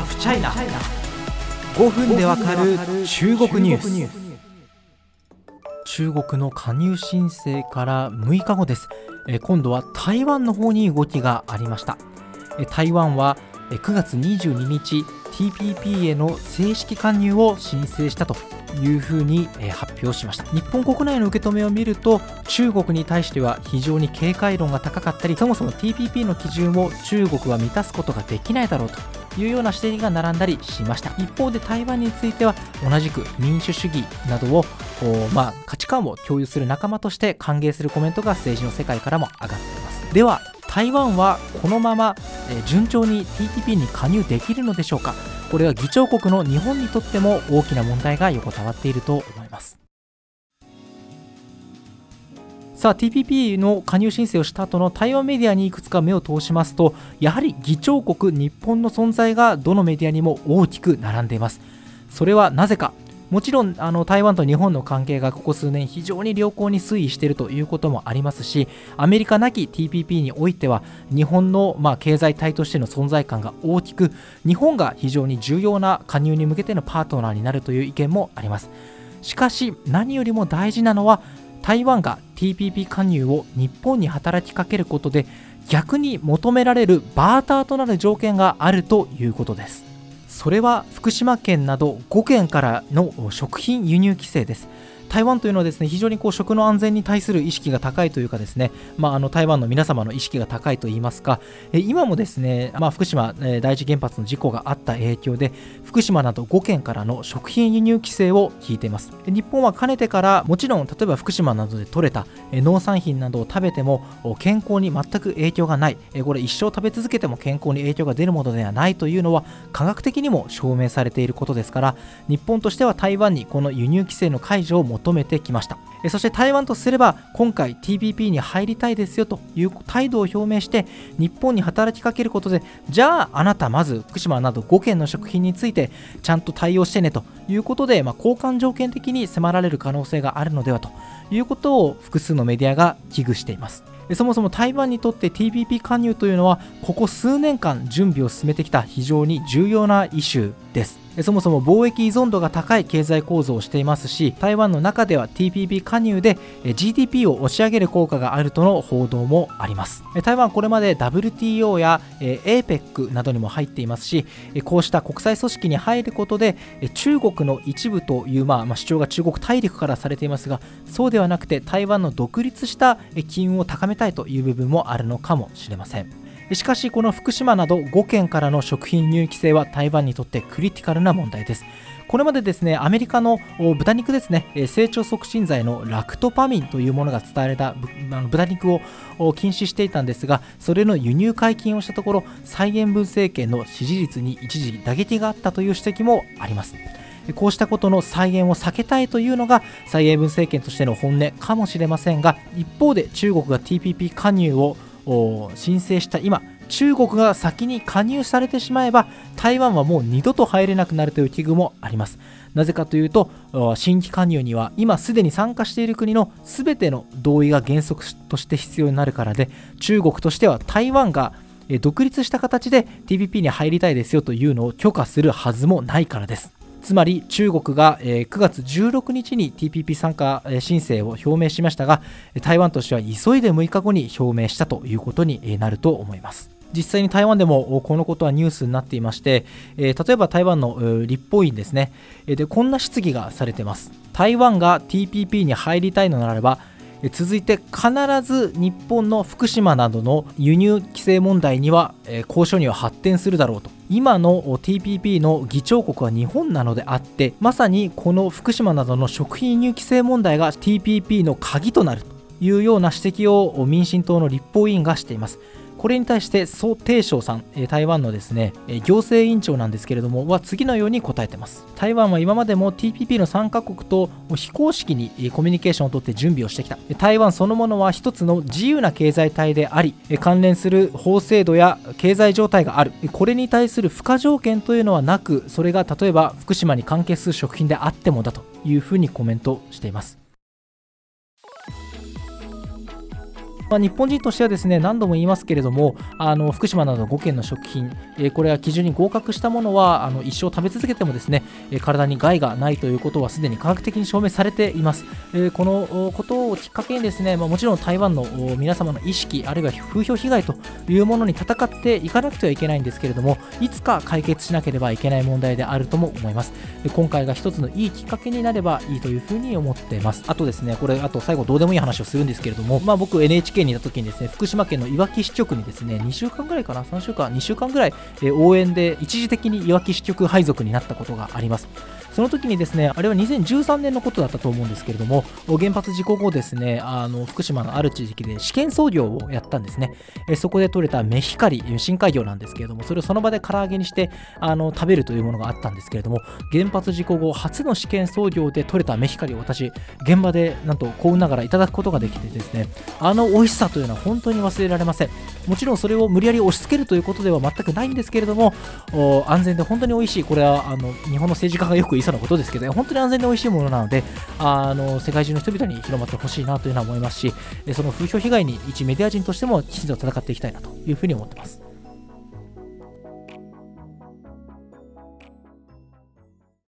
ハフチャイナ5分でわかる中国ニュース。中国の加入申請から6日後です。今度は台湾の方に動きがありました。台湾は9月22日 TPP への正式加入を申請したというふうに発表しました。日本国内の受け止めを見ると中国に対しては非常に警戒論が高かったりそもそも TPP の基準を中国は満たすことができないだろうというような指摘が並んだりしました。一方で台湾については同じく民主主義などを、まあ、価値観を共有する仲間として歓迎するコメントが政治の世界からも上がっています。では台湾はこのまま順調に TPP に加入できるのでしょうか？これは議長国の日本にとっても大きな問題が横たわっていると思います。さあ TPP の加入申請をした後の台湾メディアにいくつか目を通しますとやはり議長国日本の存在がどのメディアにも大きく並んでいます。それはなぜか？もちろんあの台湾と日本の関係がここ数年非常に良好に推移しているということもありますしアメリカなき TPP においては日本の、まあ、経済体としての存在感が大きく日本が非常に重要な加入に向けてのパートナーになるという意見もあります。しかし何よりも大事なのは台湾が TPP 加入を日本に働きかけることで逆に求められるバーターとなる条件があるということです。それは福島県など5県からの食品輸入規制です。台湾というのはですね非常にこう食の安全に対する意識が高いというかですね、まあ、あの台湾の皆様の意識が高いといいますか、え今もですね、まあ、福島、え第一原発の事故があった影響で福島など5県からの食品輸入規制を引いています。日本はかねてからもちろん例えば福島などで採れた農産品などを食べても健康に全く影響がない。これ一生食べ続けても健康に影響が出るものではないというのは科学的にも証明されていることですから日本としては台湾にこの輸入規制の解除を求求めてきました。そして台湾とすれば今回 TPP に入りたいですよという態度を表明して日本に働きかけることでじゃああなたまず福島など5県の食品についてちゃんと対応してねということで、まあ、交換条件的に迫られる可能性があるのではということを複数のメディアが危惧しています。そもそも台湾にとって TPP 加入というのはここ数年間準備を進めてきた非常に重要なイシューです。そもそも貿易依存度が高い経済構造をしていますし台湾の中では TPP 加入で GDP を押し上げる効果があるとの報道もあります。台湾これまで WTO や APEC などにも入っていますしこうした国際組織に入ることで中国の一部という、まあ、主張が中国大陸からされていますがそうではなくて台湾の独立した機運を高めたいという部分もあるのかもしれません。しかしこの福島など5県からの食品入規制は台湾にとってクリティカルな問題です。これまでですねアメリカの豚肉ですね成長促進剤のラクトパミンというものが伝えられた豚肉を禁止していたんですがそれの輸入解禁をしたところ蔡英文政権の支持率に一時打撃があったという指摘もあります。こうしたことの再現を避けたいというのが蔡英文政権としての本音かもしれませんが一方で中国が TPP 加入を申請した今中国が先に加入されてしまえば台湾はもう二度と入れなくなるという危惧もあります。なぜかというと新規加入には今すでに参加している国の全ての同意が原則として必要になるからで中国としては台湾が独立した形で TPP に入りたいですよというのを許可するはずもないからです。つまり中国が9月16日に TPP 参加申請を表明しましたが台湾としては急いで6日後に表明したということになると思います。実際に台湾でもこのことはニュースになっていまして、例えば台湾の立法院ですね、でこんな質疑がされています。台湾が TPP に入りたいのならば続いて必ず日本の福島などの輸入規制問題には交渉には発展するだろうと。今の TPP の議長国は日本なのであってまさにこの福島などの食品輸入規制問題が TPP の鍵となるというような指摘を民進党の立法委員がしています。これに対して蘇定章さん台湾のですね行政委員長なんですけれどもは次のように答えてます。台湾は今までも TPP の参加国と非公式にコミュニケーションをとって準備をしてきた。台湾そのものは一つの自由な経済体であり関連する法制度や経済状態がある。これに対する付加条件というのはなくそれが例えば福島に関係する食品であってもだというふうにコメントしています。まあ、日本人としてはですね何度も言いますけれどもあの福島など5県の食品、えー、これは基準に合格したものはあの一生食べ続けてもですね、体に害がないということはすでに科学的に証明されています、えー、このことをきっかけにですね、まあ、もちろん台湾の皆様の意識あるいは風評被害というものに戦っていかなくてはいけないんですけれどもいつか解決しなければいけない問題であるとも思います。今回が一つのいいきっかけになればいいというふうに思っています。あとですねこれあと最後どうでもいい話をするんですけれどもまあ僕 NHK 県にいた時にですね福島県のいわき支局にですね2週間ぐらいかな？3週間？2週間ぐらい、え応援で一時的にいわき支局配属になったことがあります。その時にですね、あれは2013年のことだったと思うんですけれども、原発事故後ですね、あの福島のある地域で試験操業をやったんですね。えそこで採れたメヒカリ、深海魚なんですけれども、それをその場で唐揚げにしてあの食べるというものがあったんですけれども、原発事故後初の試験操業で採れたメヒカリを私、現場でなんと幸運ながらいただくことができてですね、あの美味しさというのは本当に忘れられません。もちろんそれを無理やり押し付けるということでは全くないんですけれども、安全で本当に美味しい、これはあの日本の政治家がよく言いのことですけど、本当に安全で美味しいものなので、あの世界中の人々に広まってほしいなというのは思いますし、その風評被害に一メディア人としてもきちんと戦っていきたいなというふうに思ってます。